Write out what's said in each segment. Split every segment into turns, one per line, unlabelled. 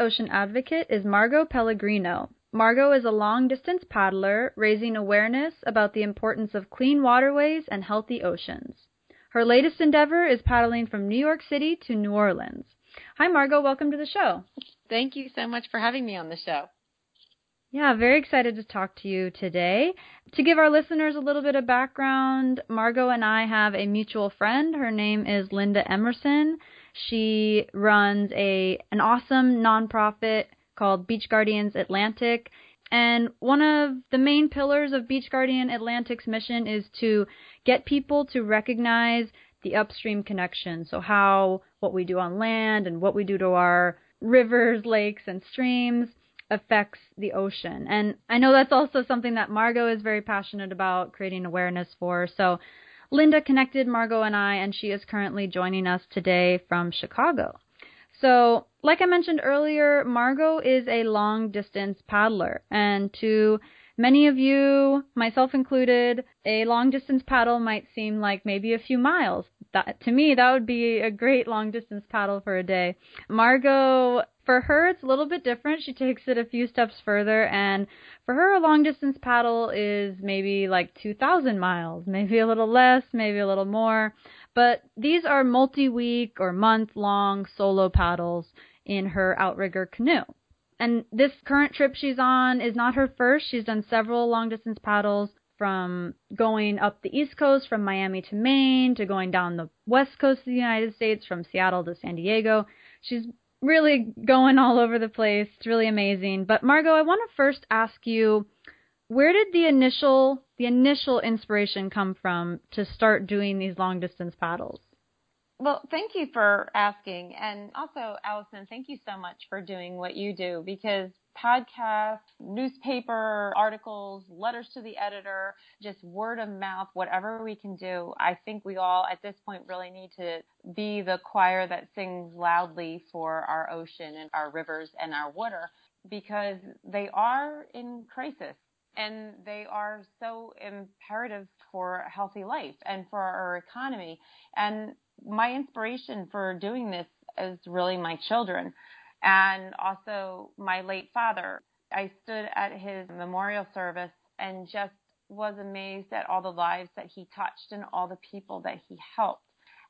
Ocean advocate is Margo Pellegrino. Margo is a long distance paddler raising awareness about the importance of clean waterways and healthy oceans. Her latest endeavor is paddling from New York City to New Orleans. Hi, Margo. Welcome to the show.
Thank you so much for having me on the show.
Yeah, very excited to talk to you today. To give our listeners a little bit of background, Margo and I have a mutual friend. Her name is Linda Emerson. She runs a an awesome nonprofit called Beach Guardians Atlantic. And one of the main pillars of Beach Guardian Atlantic's mission is to get people to recognize the upstream connection. So, how what we do on land and what we do to our rivers, lakes, and streams affects the ocean. And I know that's also something that Margo is very passionate about creating awareness for. So, Linda connected Margo and I, and she is currently joining us today from Chicago. So, like I mentioned earlier, Margo is a long distance paddler, and to many of you, myself included, a long distance paddle might seem like maybe a few miles. That, to me, that would be a great long distance paddle for a day. Margot for her, it's a little bit different. She takes it a few steps further, and for her, a long distance paddle is maybe like 2,000 miles, maybe a little less, maybe a little more. But these are multi week or month long solo paddles in her outrigger canoe. And this current trip she's on is not her first. She's done several long distance paddles from going up the East Coast from Miami to Maine to going down the West Coast of the United States from Seattle to San Diego. She's really going all over the place. It's really amazing. But Margo, I want to first ask you where did the initial the initial inspiration come from to start doing these long distance paddles?
Well, thank you for asking. And also, Allison, thank you so much for doing what you do because podcasts, newspaper articles, letters to the editor, just word of mouth, whatever we can do. I think we all at this point really need to be the choir that sings loudly for our ocean and our rivers and our water because they are in crisis and they are so imperative for a healthy life and for our economy. And my inspiration for doing this is really my children and also my late father. I stood at his memorial service and just was amazed at all the lives that he touched and all the people that he helped.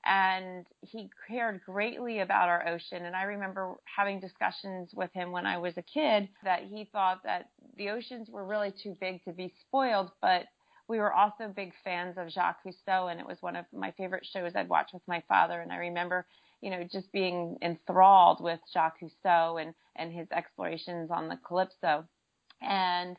And he cared greatly about our ocean. And I remember having discussions with him when I was a kid that he thought that the oceans were really too big to be spoiled, but we were also big fans of Jacques Cousteau, and it was one of my favorite shows I'd watch with my father. And I remember, you know, just being enthralled with Jacques Cousteau and and his explorations on the Calypso. And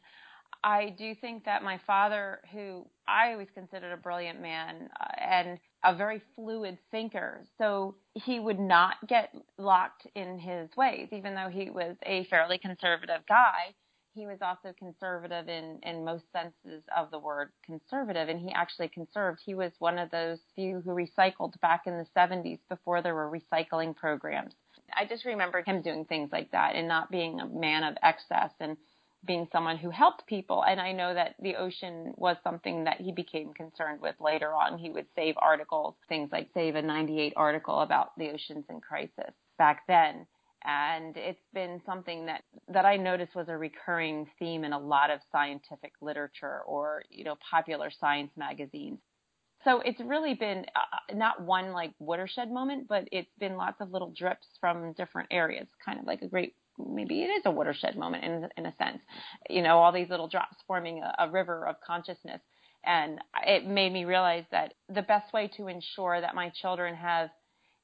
I do think that my father, who I always considered a brilliant man uh, and a very fluid thinker, so he would not get locked in his ways, even though he was a fairly conservative guy he was also conservative in, in most senses of the word conservative, and he actually conserved. He was one of those few who recycled back in the 70s before there were recycling programs. I just remember him doing things like that and not being a man of excess and being someone who helped people. And I know that the ocean was something that he became concerned with later on. He would save articles, things like save a 98 article about the oceans in crisis back then and it's been something that that I noticed was a recurring theme in a lot of scientific literature or you know popular science magazines. So it's really been uh, not one like watershed moment, but it's been lots of little drips from different areas, kind of like a great maybe it is a watershed moment in in a sense. You know, all these little drops forming a, a river of consciousness. And it made me realize that the best way to ensure that my children have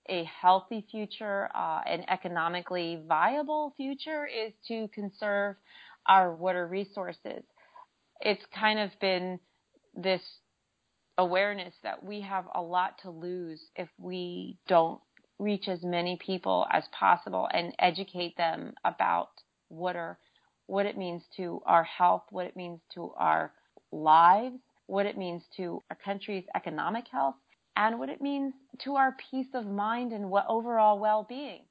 a healthy future, uh, an economically viable future, is to conserve our water resources. It's kind of been this awareness that we have a lot to lose if we don't reach as many people as possible and educate them about water, what it means to our health, what it means to our lives, what it means to our country's economic health, and what it means to our peace of mind and overall well-being.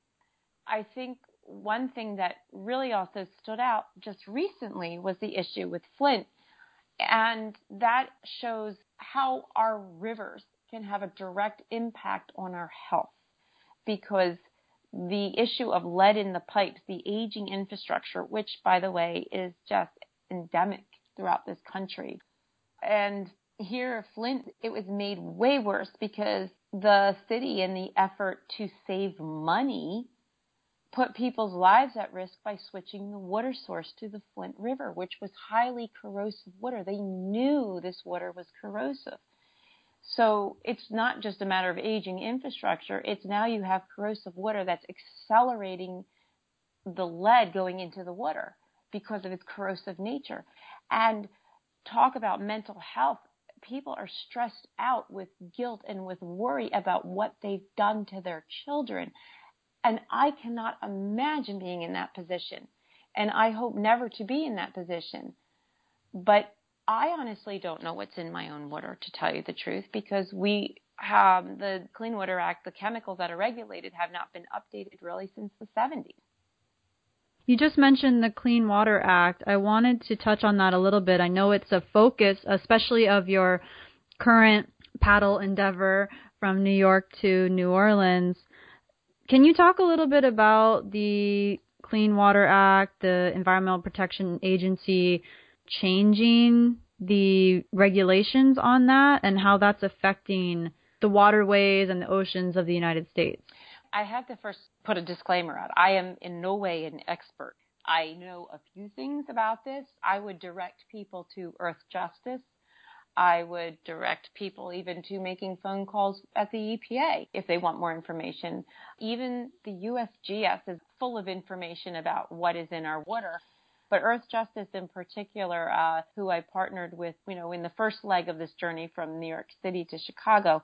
I think one thing that really also stood out just recently was the issue with Flint. And that shows how our rivers can have a direct impact on our health because the issue of lead in the pipes, the aging infrastructure, which by the way is just endemic throughout this country. And here, Flint, it was made way worse because the city, in the effort to save money, put people's lives at risk by switching the water source to the Flint River, which was highly corrosive water. They knew this water was corrosive. So it's not just a matter of aging infrastructure, it's now you have corrosive water that's accelerating the lead going into the water because of its corrosive nature. And talk about mental health. People are stressed out with guilt and with worry about what they've done to their children. And I cannot imagine being in that position. And I hope never to be in that position. But I honestly don't know what's in my own water, to tell you the truth, because we have the Clean Water Act, the chemicals that are regulated have not been updated really since the 70s.
You just mentioned the Clean Water Act. I wanted to touch on that a little bit. I know it's a focus, especially of your current paddle endeavor from New York to New Orleans. Can you talk a little bit about the Clean Water Act, the Environmental Protection Agency changing the regulations on that and how that's affecting the waterways and the oceans of the United States?
I have to first put a disclaimer out. I am in no way an expert. I know a few things about this. I would direct people to Earthjustice. I would direct people even to making phone calls at the EPA if they want more information. Even the USGS is full of information about what is in our water. But Earthjustice in particular, uh, who I partnered with, you know, in the first leg of this journey from New York City to Chicago,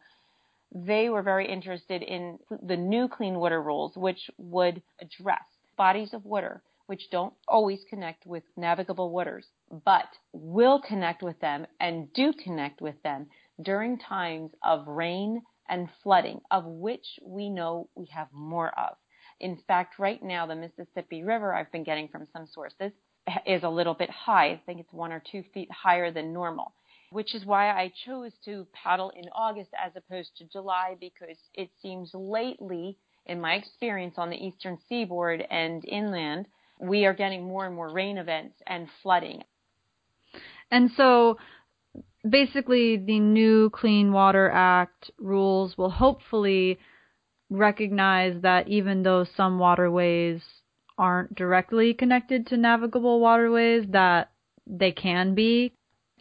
they were very interested in the new clean water rules, which would address bodies of water which don't always connect with navigable waters, but will connect with them and do connect with them during times of rain and flooding, of which we know we have more of. In fact, right now, the Mississippi River, I've been getting from some sources, is a little bit high. I think it's one or two feet higher than normal, which is why I chose to paddle in August as opposed to July because it seems lately, in my experience on the eastern seaboard and inland, we are getting more and more rain events and flooding.
And so basically, the new Clean Water Act rules will hopefully recognize that even though some waterways aren't directly connected to navigable waterways that they can be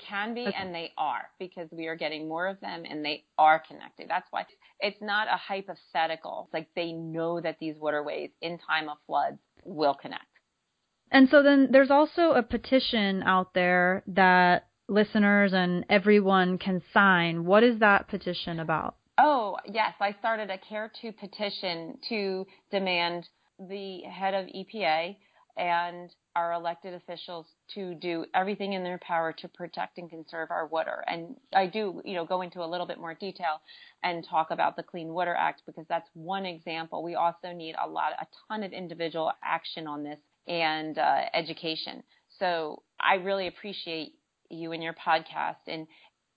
can be and they are because we are getting more of them and they are connected. That's why it's not a hypothetical. It's like they know that these waterways in time of floods will connect.
And so then there's also a petition out there that listeners and everyone can sign. What is that petition about?
Oh, yes. I started a Care to petition to demand the head of EPA and our elected officials to do everything in their power to protect and conserve our water. And I do, you know, go into a little bit more detail and talk about the Clean Water Act because that's one example. We also need a lot, a ton of individual action on this and uh, education. So I really appreciate you and your podcast and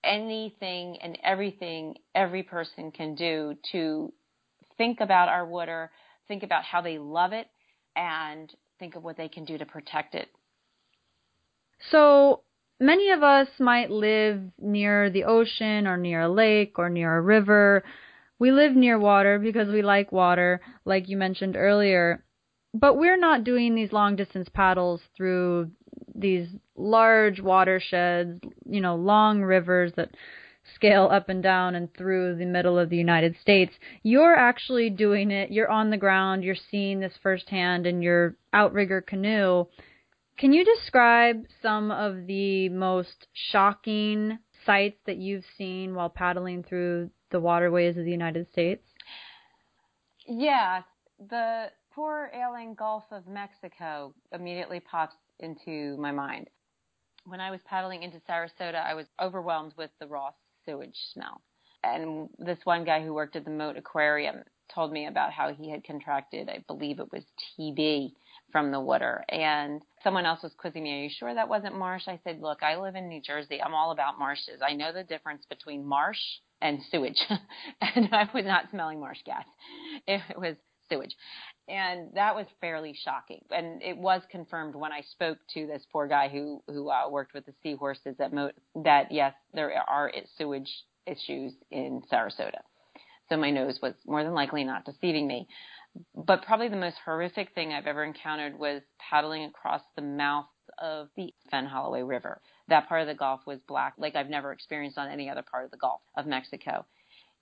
anything and everything every person can do to think about our water, think about how they love it, and think of what they can do to protect it.
So many of us might live near the ocean or near a lake or near a river. We live near water because we like water, like you mentioned earlier. But we're not doing these long distance paddles through these large watersheds, you know, long rivers that scale up and down and through the middle of the United States. You're actually doing it. You're on the ground. You're seeing this firsthand in your outrigger canoe. Can you describe some of the most shocking sights that you've seen while paddling through the waterways of the United States?
Yeah, the poor ailing Gulf of Mexico immediately pops into my mind. When I was paddling into Sarasota, I was overwhelmed with the raw sewage smell. And this one guy who worked at the Mote Aquarium told me about how he had contracted, I believe it was TB from the water. And someone else was quizzing me, Are you sure that wasn't marsh? I said, Look, I live in New Jersey. I'm all about marshes. I know the difference between marsh and sewage. and I was not smelling marsh gas, it was sewage. And that was fairly shocking. And it was confirmed when I spoke to this poor guy who, who uh, worked with the seahorses at Mo- that yes, there are sewage issues in Sarasota. So my nose was more than likely not deceiving me. But probably the most horrific thing I've ever encountered was paddling across the mouth of the Fenholloway River. That part of the Gulf was black, like I've never experienced on any other part of the Gulf of Mexico.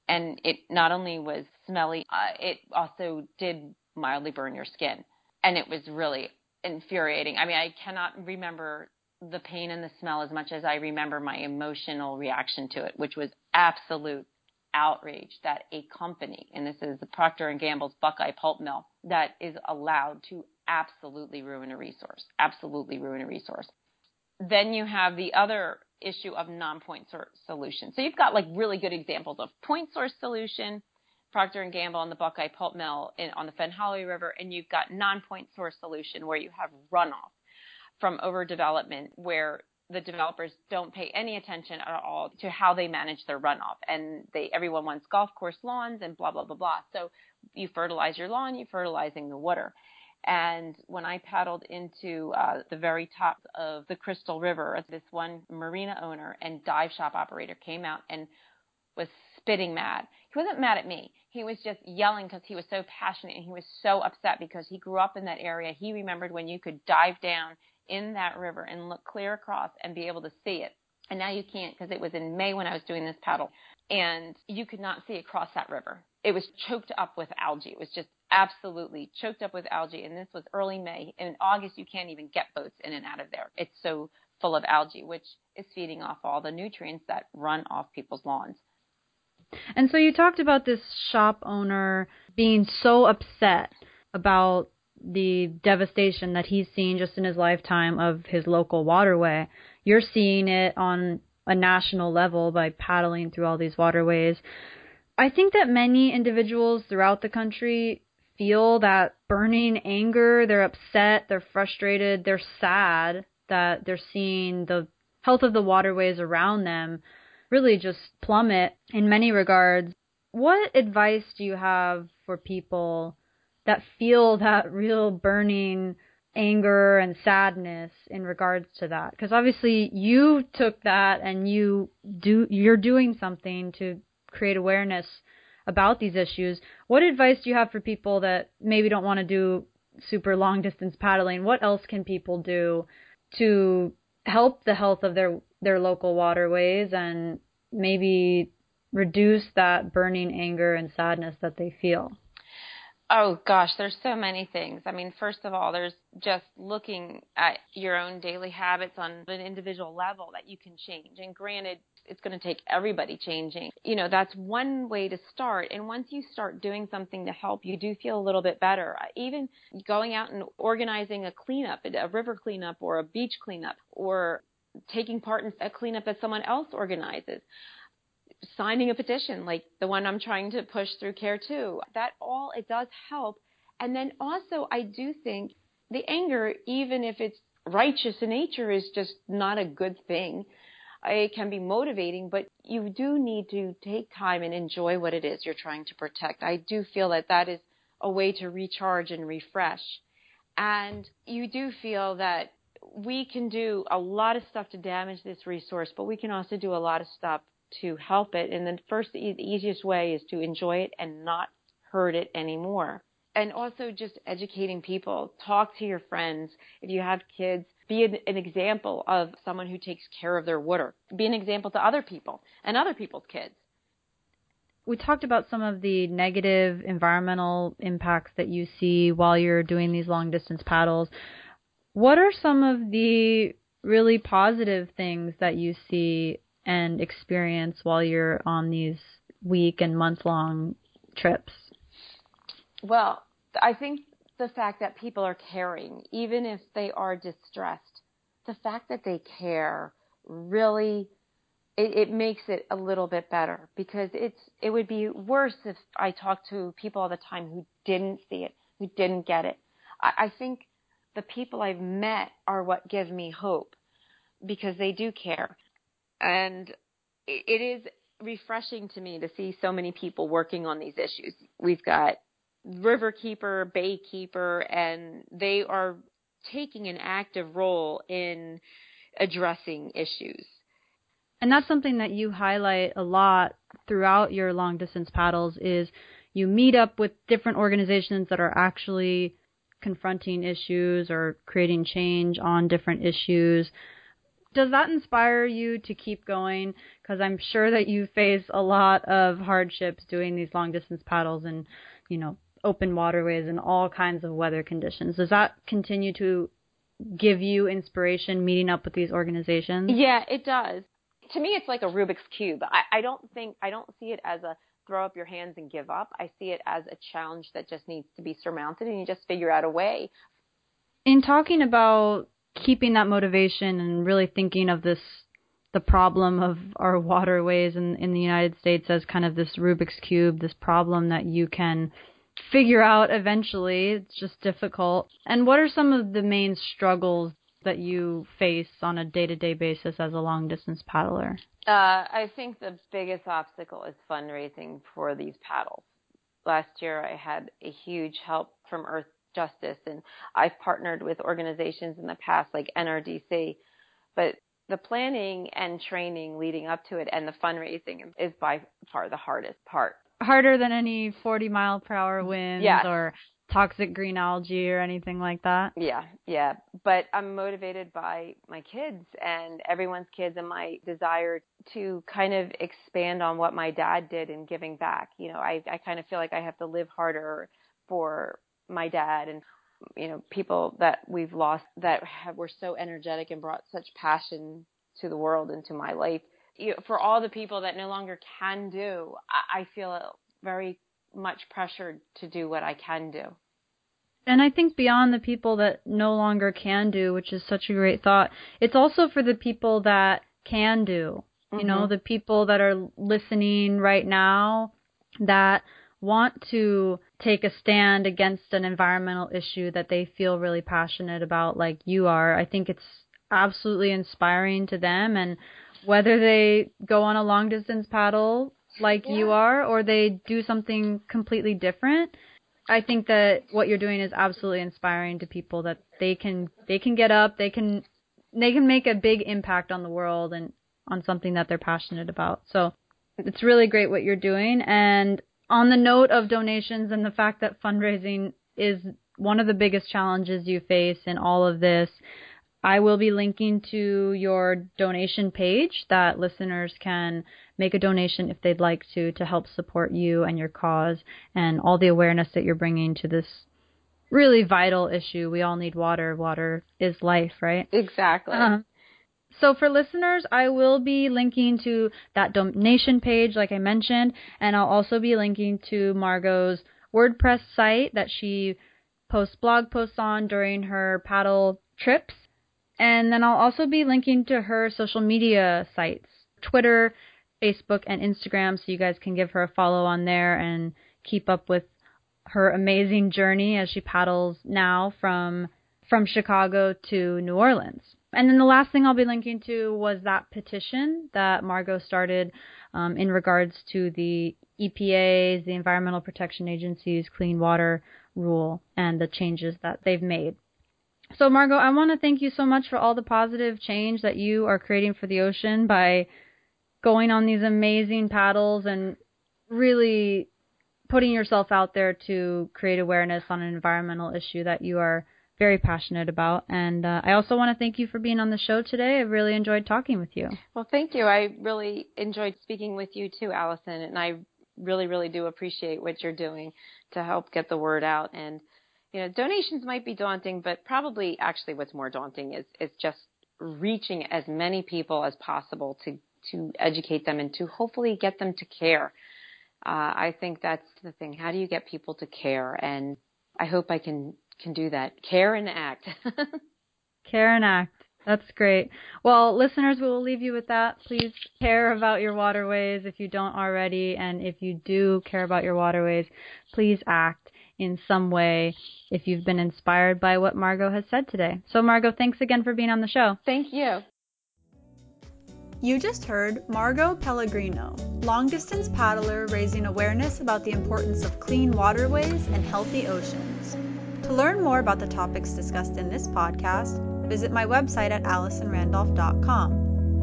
And it not only was smelly, uh, it also did mildly burn your skin. And it was really infuriating. I mean, I cannot remember the pain and the smell as much as I remember my emotional reaction to it, which was absolute outrage that a company, and this is the Procter and Gamble's Buckeye Pulp Mill, that is allowed to absolutely ruin a resource, absolutely ruin a resource. Then you have the other issue of non-point source pollution. So you've got like really good examples of point source pollution, Procter and Gamble and the Buckeye Pulp Mill in, on the Fen River, and you've got non-point source pollution where you have runoff from overdevelopment where the developers don't pay any attention at all to how they manage their runoff. And they everyone wants golf course lawns and blah blah blah blah. So you fertilize your lawn you're fertilizing the water. And when I paddled into uh, the very top of the Crystal River, this one marina owner and dive shop operator came out and was spitting mad. He wasn't mad at me. He was just yelling because he was so passionate and he was so upset because he grew up in that area. He remembered when you could dive down in that river and look clear across and be able to see it. And now you can't because it was in May when I was doing this paddle and you could not see across that river. It was choked up with algae. It was just absolutely choked up with algae. And this was early May. In August, you can't even get boats in and out of there. It's so full of algae, which is feeding off all the nutrients that run off people's lawns.
And so you talked about this shop owner being so upset about the devastation that he's seen just in his lifetime of his local waterway. You're seeing it on a national level by paddling through all these waterways. I think that many individuals throughout the country feel that burning anger, they're upset, they're frustrated, they're sad that they're seeing the health of the waterways around them really just plummet in many regards. What advice do you have for people that feel that real burning anger and sadness in regards to that? Because obviously you took that and you do you're doing something to create awareness about these issues. What advice do you have for people that maybe don't want to do super long distance paddling? What else can people do to help the health of their their local waterways and maybe reduce that burning anger and sadness that they feel
Oh gosh, there's so many things. I mean, first of all, there's just looking at your own daily habits on an individual level that you can change. And granted, it's going to take everybody changing. You know, that's one way to start. And once you start doing something to help, you do feel a little bit better. Even going out and organizing a cleanup, a river cleanup or a beach cleanup or taking part in a cleanup that someone else organizes signing a petition like the one I'm trying to push through Care2. That all, it does help. And then also, I do think the anger, even if it's righteous in nature, is just not a good thing. It can be motivating, but you do need to take time and enjoy what it is you're trying to protect. I do feel that that is a way to recharge and refresh. And you do feel that we can do a lot of stuff to damage this resource, but we can also do a lot of stuff to help it. And the first, the easiest way is to enjoy it and not hurt it anymore. And also just educating people. Talk to your friends. If you have kids, be an, an example of someone who takes care of their water. Be an example to other people and other people's kids.
We talked about some of the negative environmental impacts that you see while you're doing these long distance paddles. What are some of the really positive things that you see and experience while you're on these week and month long trips?
Well, I think the fact that people are caring, even if they are distressed, the fact that they care really it, it makes it a little bit better because it's it would be worse if I talked to people all the time who didn't see it, who didn't get it. I, I think the people I've met are what give me hope because they do care. And it, is refreshing to me to see so many people working on these issues. We've got Riverkeeper, Baykeeper, and they are taking an active role in addressing issues.
And that's something that you highlight a lot throughout your long distance paddles is you meet up with different organizations that are actually confronting issues or creating change on different issues. Does that inspire you to keep going? Because I'm sure that you face a lot of hardships doing these long distance paddles and, you know, open waterways and all kinds of weather conditions. Does that continue to give you inspiration meeting up with these organizations?
Yeah, it does. To me, it's like a Rubik's Cube. I, I don't think, I don't see it as a throw up your hands and give up. I see it as a challenge that just needs to be surmounted and you just figure out a way.
In talking about keeping that motivation and really thinking of this the problem of our waterways in in the United States as kind of this Rubik's cube, this problem that you can figure out eventually. It's just difficult. And what are some of the main struggles that you face on a day-to-day basis as a long distance paddler?
Uh, I think the biggest obstacle is fundraising for these paddles. Last year, I had a huge help from Earth Justice, and I've partnered with organizations in the past like NRDC, but the planning and training leading up to it and the fundraising is by far the hardest part.
Harder than any 40 mile per hour winds
yes.
or toxic green algae or anything like that?
Yeah, yeah. But I'm motivated by my kids and everyone's kids and my desire to kind of expand on what my dad did in giving back. You know, I, I kind of feel like I have to live harder for my dad and you know people that we've lost that have, were so energetic and brought such passion to the world and to my life. You for all the people that no longer can do, I, I feel very much pressured to do what I can do.
And I think beyond the people that no longer can do, which is such a great thought, it's also for the people that can do. Mm-hmm. You know, mm-hmm. the people that are listening right now that want to take a stand against an environmental issue that they feel really passionate about, like you are. I think it's absolutely inspiring to them. And whether they go on a long distance paddle like yeah. you are or they do something completely different, I think that what you're doing is absolutely inspiring to people that they can they can get up, they can they can make a big impact on the world and on something that they're passionate about. So it's really great what you're doing and on the note of donations and the fact that fundraising is one of the biggest challenges you face in all of this, I will be linking to your donation page that listeners can make a donation if they'd like to to help support you and your cause and all the awareness that you're bringing to this really vital issue. We all need water. Water is life, right?
Exactly.
Uh-huh. So for listeners, I will be linking to that donation page, like I mentioned, and I'll also be linking to Margo's WordPress site that she posts blog posts on during her paddle trips and then I'll also be linking to her social media sites Twitter, Facebook, and Instagram, so you guys can give her a follow on there and keep up with her amazing journey as she paddles now from from Chicago to New Orleans. And then the last thing I'll be linking to was that petition that Margo started um, in regards to the EPA's, the Environmental Protection Agency's clean water rule and the changes that they've made. So, Margo, I want to thank you so much for all the positive change that you are creating for the ocean by going on these amazing paddles and really putting yourself out there to create awareness on an environmental issue that you are very passionate about. And uh, I also want to thank you for being on the show today. I really enjoyed talking with you.
Well, thank you. I really enjoyed speaking with you too, Allison, and I really, really do appreciate what you're doing to help get the word out and you know, donations might be daunting, but probably actually what's more daunting is is just reaching as many people as possible to to educate them and to hopefully get them to care. Uh, I think that's the thing. How do you get people to care? And I hope I can can do that. Care and act.
care and act. That's great. Well, listeners, we will leave you with that. Please care about your waterways if you don't already. And if you do care about your waterways, please act in some way if you've been inspired by what Margo has said today. So, Margo, thanks again for being on the show.
Thank you.
You just heard Margo Pellegrino, long distance paddler raising awareness about the importance of clean waterways and healthy oceans. To learn more about the topics discussed in this podcast, visit my website at AllisonRandolph.com.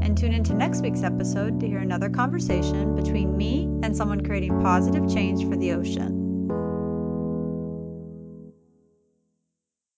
And tune into next week's episode to hear another conversation between me and someone creating positive change for the ocean.